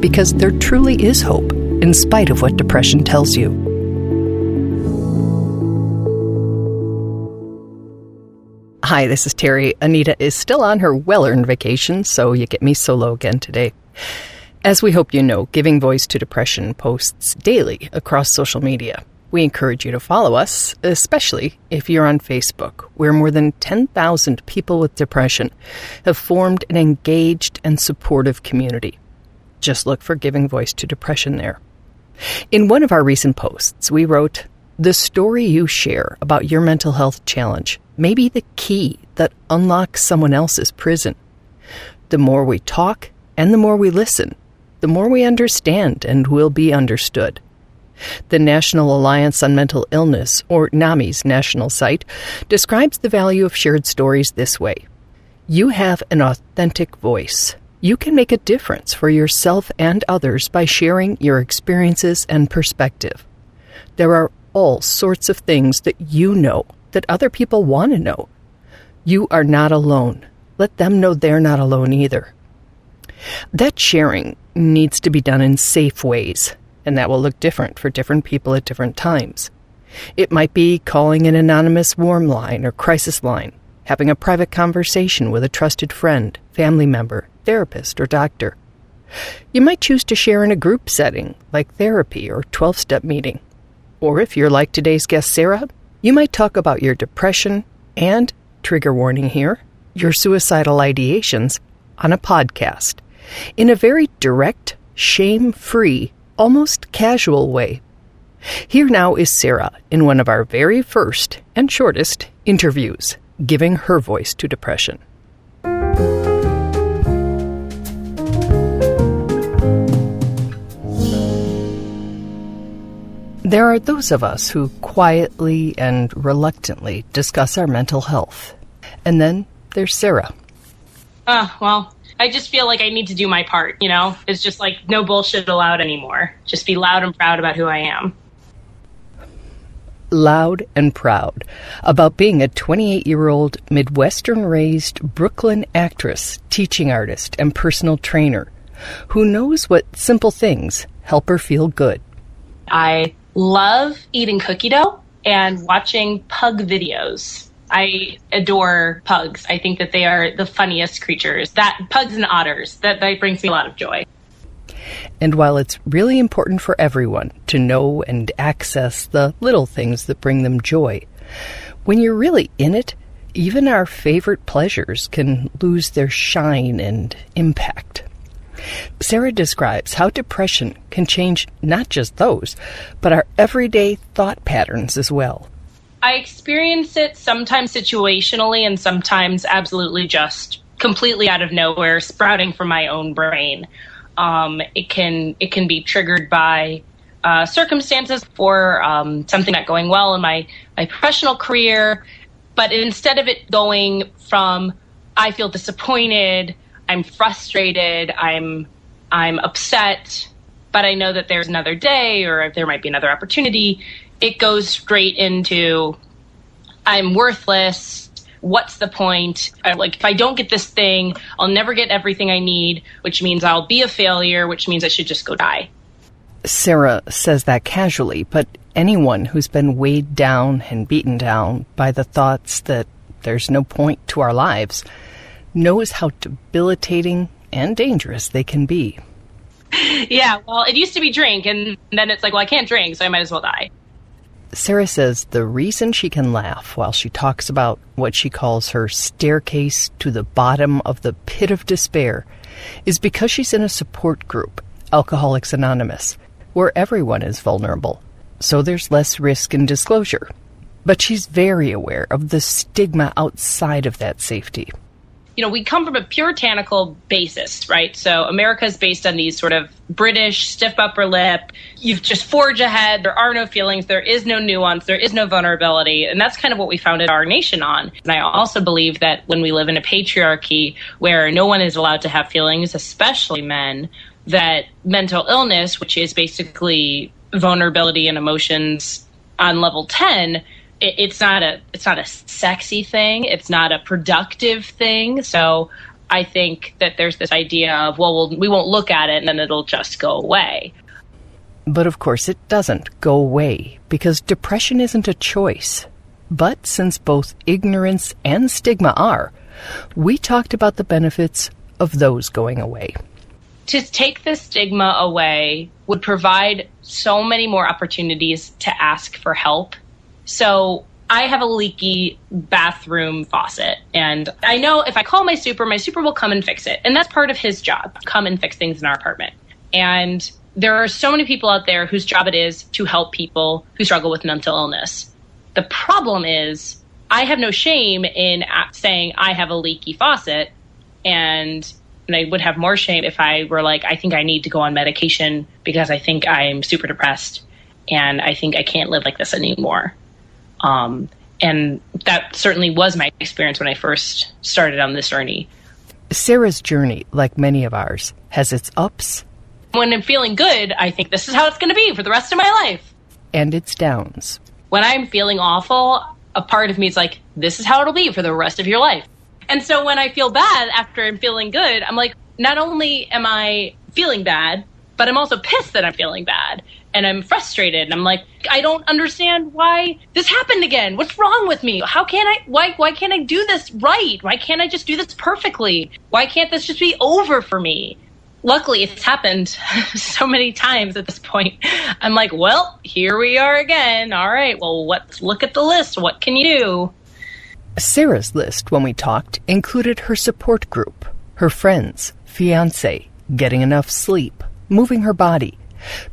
because there truly is hope, in spite of what depression tells you. Hi, this is Terry. Anita is still on her well earned vacation, so you get me solo again today. As we hope you know, Giving Voice to Depression posts daily across social media. We encourage you to follow us, especially if you're on Facebook, where more than 10,000 people with depression have formed an engaged and supportive community. Just look for Giving Voice to Depression there. In one of our recent posts, we wrote, The story you share about your mental health challenge may be the key that unlocks someone else's prison. The more we talk and the more we listen, the more we understand and will be understood. The National Alliance on Mental Illness, or NAMI's national site, describes the value of shared stories this way You have an authentic voice. You can make a difference for yourself and others by sharing your experiences and perspective. There are all sorts of things that you know that other people want to know. You are not alone. Let them know they're not alone either. That sharing needs to be done in safe ways, and that will look different for different people at different times. It might be calling an anonymous warm line or crisis line, having a private conversation with a trusted friend, family member, therapist, or doctor. You might choose to share in a group setting, like therapy or 12 step meeting. Or if you're like today's guest, Sarah, you might talk about your depression and, trigger warning here, your suicidal ideations on a podcast in a very direct, shame free, almost casual way. Here now is Sarah in one of our very first and shortest interviews, giving her voice to depression. There are those of us who quietly and reluctantly discuss our mental health. And then there's Sarah. Uh, well, I just feel like I need to do my part, you know? It's just like no bullshit allowed anymore. Just be loud and proud about who I am. Loud and proud about being a 28 year old Midwestern raised Brooklyn actress, teaching artist, and personal trainer who knows what simple things help her feel good. I love eating cookie dough and watching pug videos. I adore pugs. I think that they are the funniest creatures. That pugs and otters. That that brings me a lot of joy. And while it's really important for everyone to know and access the little things that bring them joy, when you're really in it, even our favorite pleasures can lose their shine and impact. Sarah describes how depression can change not just those, but our everyday thought patterns as well. I experience it sometimes situationally and sometimes absolutely just completely out of nowhere, sprouting from my own brain. Um, it can it can be triggered by uh, circumstances for um, something not going well in my my professional career, but instead of it going from I feel disappointed I'm frustrated, I'm I'm upset, but I know that there's another day or there might be another opportunity. It goes straight into I'm worthless. What's the point? I, like if I don't get this thing, I'll never get everything I need, which means I'll be a failure, which means I should just go die. Sarah says that casually, but anyone who's been weighed down and beaten down by the thoughts that there's no point to our lives knows how debilitating and dangerous they can be. Yeah, well, it used to be drink, and then it's like, well, I can't drink, so I might as well die. Sarah says the reason she can laugh while she talks about what she calls her staircase to the bottom of the pit of despair is because she's in a support group, Alcoholics Anonymous, where everyone is vulnerable, so there's less risk in disclosure. But she's very aware of the stigma outside of that safety you know, we come from a puritanical basis, right? So America is based on these sort of British stiff upper lip. You just forge ahead. There are no feelings. There is no nuance. There is no vulnerability. And that's kind of what we founded our nation on. And I also believe that when we live in a patriarchy where no one is allowed to have feelings, especially men, that mental illness, which is basically vulnerability and emotions on level 10, it, it's not a it's not a sexy thing. It's not a productive thing. So I think that there's this idea of well, we'll we won't look at it and then it'll just go away. But of course, it doesn't go away because depression isn't a choice. But since both ignorance and stigma are, we talked about the benefits of those going away. To take the stigma away would provide so many more opportunities to ask for help so I have a leaky bathroom faucet, and I know if I call my super, my super will come and fix it. And that's part of his job come and fix things in our apartment. And there are so many people out there whose job it is to help people who struggle with mental illness. The problem is, I have no shame in saying I have a leaky faucet, and and I would have more shame if I were like, I think I need to go on medication because I think I'm super depressed and I think I can't live like this anymore. Um, and that certainly was my experience when I first started on this journey. Sarah's journey, like many of ours, has its ups. When I'm feeling good, I think this is how it's going to be for the rest of my life. And its downs. When I'm feeling awful, a part of me is like, this is how it'll be for the rest of your life. And so when I feel bad after I'm feeling good, I'm like, not only am I feeling bad, but I'm also pissed that I'm feeling bad and I'm frustrated. And I'm like, I don't understand why this happened again. What's wrong with me? How can I? Why? Why can't I do this right? Why can't I just do this perfectly? Why can't this just be over for me? Luckily, it's happened so many times at this point. I'm like, well, here we are again. All right, well, let's look at the list. What can you do? Sarah's list, when we talked, included her support group, her friends, fiance, getting enough sleep, moving her body,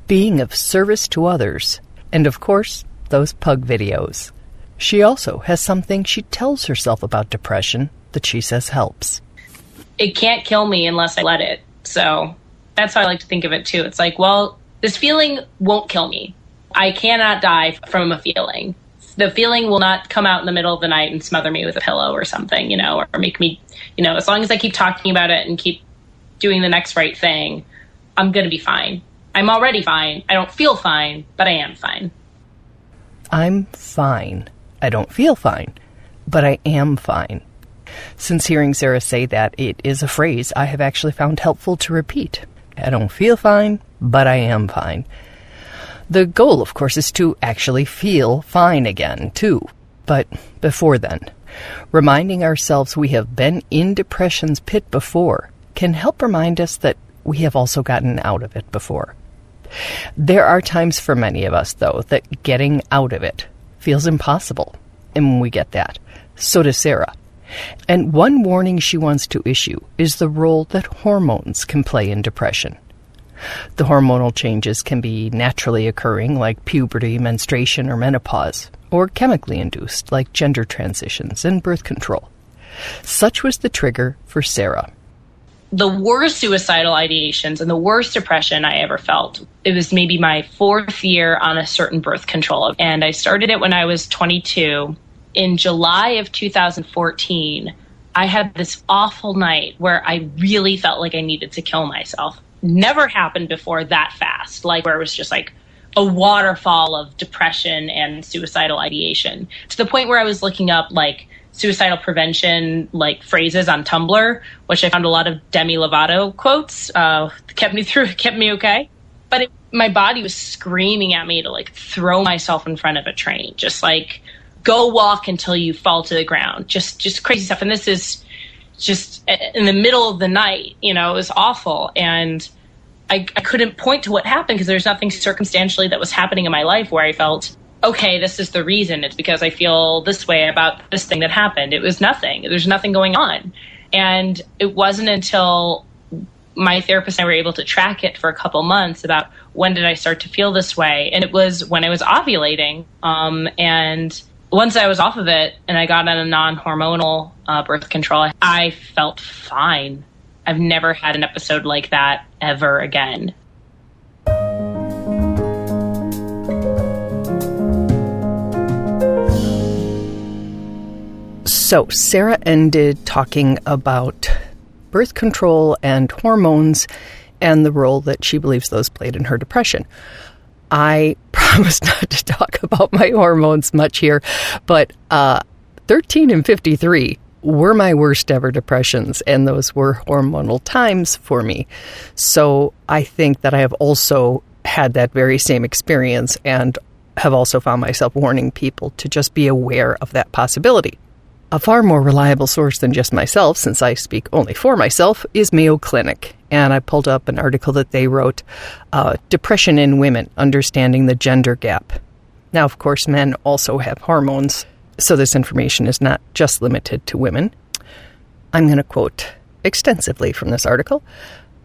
being of service to others, and of course, those pug videos. She also has something she tells herself about depression that she says helps. It can't kill me unless I let it. So that's how I like to think of it too. It's like, well, this feeling won't kill me. I cannot die from a feeling. The feeling will not come out in the middle of the night and smother me with a pillow or something, you know, or make me, you know, as long as I keep talking about it and keep doing the next right thing, I'm going to be fine. I'm already fine. I don't feel fine, but I am fine. I'm fine. I don't feel fine, but I am fine. Since hearing Sarah say that, it is a phrase I have actually found helpful to repeat. I don't feel fine, but I am fine. The goal, of course, is to actually feel fine again, too. But before then, reminding ourselves we have been in depression's pit before can help remind us that we have also gotten out of it before. There are times for many of us, though, that getting out of it feels impossible. And we get that. So does Sarah. And one warning she wants to issue is the role that hormones can play in depression. The hormonal changes can be naturally occurring, like puberty, menstruation, or menopause, or chemically induced, like gender transitions and birth control. Such was the trigger for Sarah the worst suicidal ideations and the worst depression I ever felt. It was maybe my fourth year on a certain birth control. And I started it when I was 22. In July of 2014, I had this awful night where I really felt like I needed to kill myself. Never happened before that fast, like where it was just like a waterfall of depression and suicidal ideation to the point where I was looking up like suicidal prevention like phrases on Tumblr, which I found a lot of Demi Lovato quotes. Uh, kept me through, kept me okay. But it, my body was screaming at me to like throw myself in front of a train, just like go walk until you fall to the ground. Just just crazy stuff. And this is just in the middle of the night. You know, it was awful and. I, I couldn't point to what happened because there's nothing circumstantially that was happening in my life where I felt okay, this is the reason. It's because I feel this way about this thing that happened. It was nothing. There's nothing going on. And it wasn't until my therapist and I were able to track it for a couple months about when did I start to feel this way. And it was when I was ovulating. Um, and once I was off of it and I got on a non hormonal uh, birth control, I felt fine. I've never had an episode like that ever again. So, Sarah ended talking about birth control and hormones and the role that she believes those played in her depression. I promise not to talk about my hormones much here, but uh, 13 and 53 were my worst ever depressions, and those were hormonal times for me. So I think that I have also had that very same experience and have also found myself warning people to just be aware of that possibility. A far more reliable source than just myself, since I speak only for myself, is Mayo Clinic. And I pulled up an article that they wrote uh, Depression in Women Understanding the Gender Gap. Now, of course, men also have hormones, so this information is not just limited to women. I'm going to quote extensively from this article.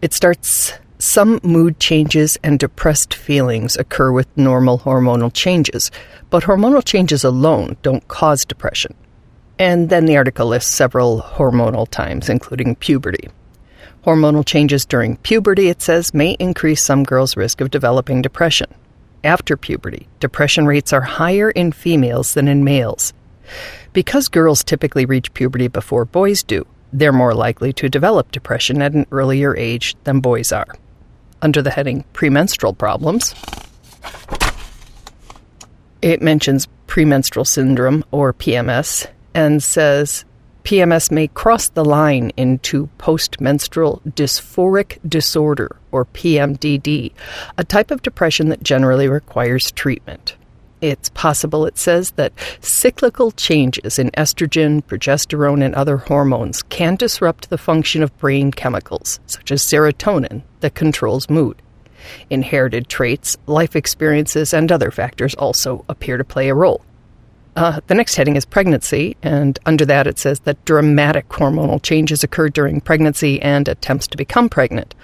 It starts Some mood changes and depressed feelings occur with normal hormonal changes, but hormonal changes alone don't cause depression. And then the article lists several hormonal times, including puberty. Hormonal changes during puberty, it says, may increase some girls' risk of developing depression. After puberty, depression rates are higher in females than in males. Because girls typically reach puberty before boys do, they're more likely to develop depression at an earlier age than boys are. Under the heading Premenstrual Problems, it mentions premenstrual syndrome, or PMS, and says PMS may cross the line into postmenstrual dysphoric disorder, or PMDD, a type of depression that generally requires treatment. It's possible, it says, that cyclical changes in estrogen, progesterone, and other hormones can disrupt the function of brain chemicals, such as serotonin, that controls mood. Inherited traits, life experiences, and other factors also appear to play a role. Uh, the next heading is pregnancy, and under that it says that dramatic hormonal changes occur during pregnancy and attempts to become pregnant.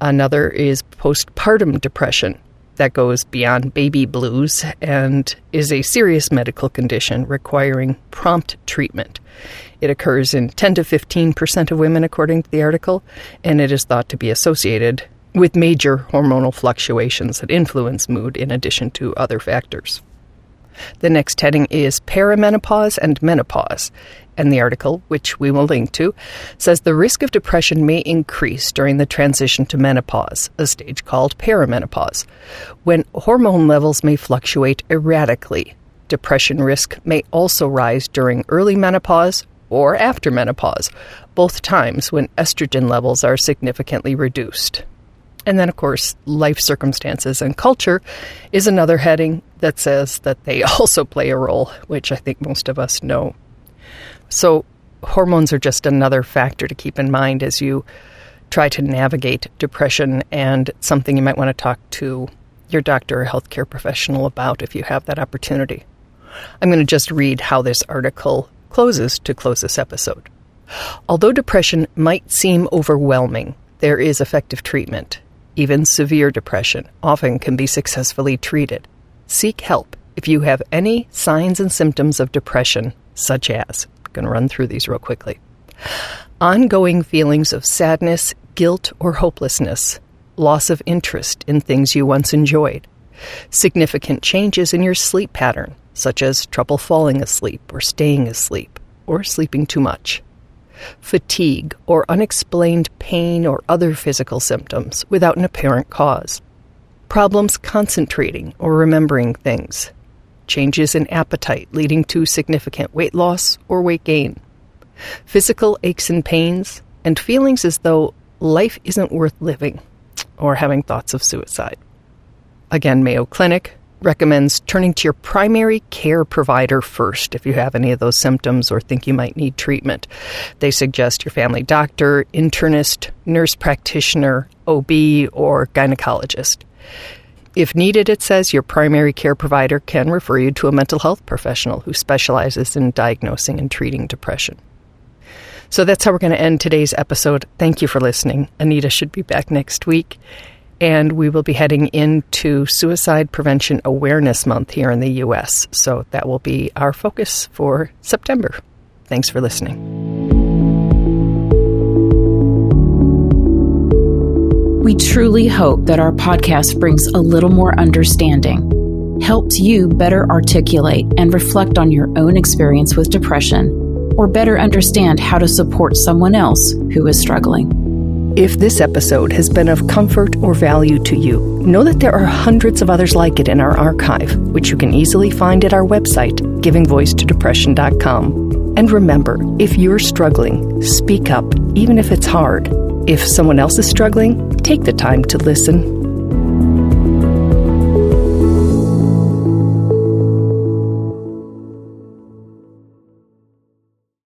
Another is postpartum depression that goes beyond baby blues and is a serious medical condition requiring prompt treatment. It occurs in 10 to 15 percent of women, according to the article, and it is thought to be associated with major hormonal fluctuations that influence mood in addition to other factors. The next heading is Perimenopause and Menopause. And the article, which we will link to, says the risk of depression may increase during the transition to menopause, a stage called perimenopause, when hormone levels may fluctuate erratically. Depression risk may also rise during early menopause or after menopause, both times when estrogen levels are significantly reduced. And then, of course, life circumstances and culture is another heading that says that they also play a role, which I think most of us know. So, hormones are just another factor to keep in mind as you try to navigate depression and something you might want to talk to your doctor or healthcare professional about if you have that opportunity. I'm going to just read how this article closes to close this episode. Although depression might seem overwhelming, there is effective treatment. Even severe depression often can be successfully treated. Seek help if you have any signs and symptoms of depression, such as, I'm going to run through these real quickly. Ongoing feelings of sadness, guilt, or hopelessness, loss of interest in things you once enjoyed, significant changes in your sleep pattern, such as trouble falling asleep or staying asleep, or sleeping too much fatigue, or unexplained pain or other physical symptoms without an apparent cause, problems concentrating or remembering things, changes in appetite leading to significant weight loss or weight gain, physical aches and pains, and feelings as though life isn't worth living, or having thoughts of suicide. Again, Mayo Clinic, recommends turning to your primary care provider first if you have any of those symptoms or think you might need treatment. They suggest your family doctor, internist, nurse practitioner, OB, or gynecologist. If needed, it says your primary care provider can refer you to a mental health professional who specializes in diagnosing and treating depression. So that's how we're going to end today's episode. Thank you for listening. Anita should be back next week. And we will be heading into Suicide Prevention Awareness Month here in the U.S. So that will be our focus for September. Thanks for listening. We truly hope that our podcast brings a little more understanding, helps you better articulate and reflect on your own experience with depression, or better understand how to support someone else who is struggling. If this episode has been of comfort or value to you, know that there are hundreds of others like it in our archive, which you can easily find at our website, givingvoicetodepression.com. And remember, if you're struggling, speak up, even if it's hard. If someone else is struggling, take the time to listen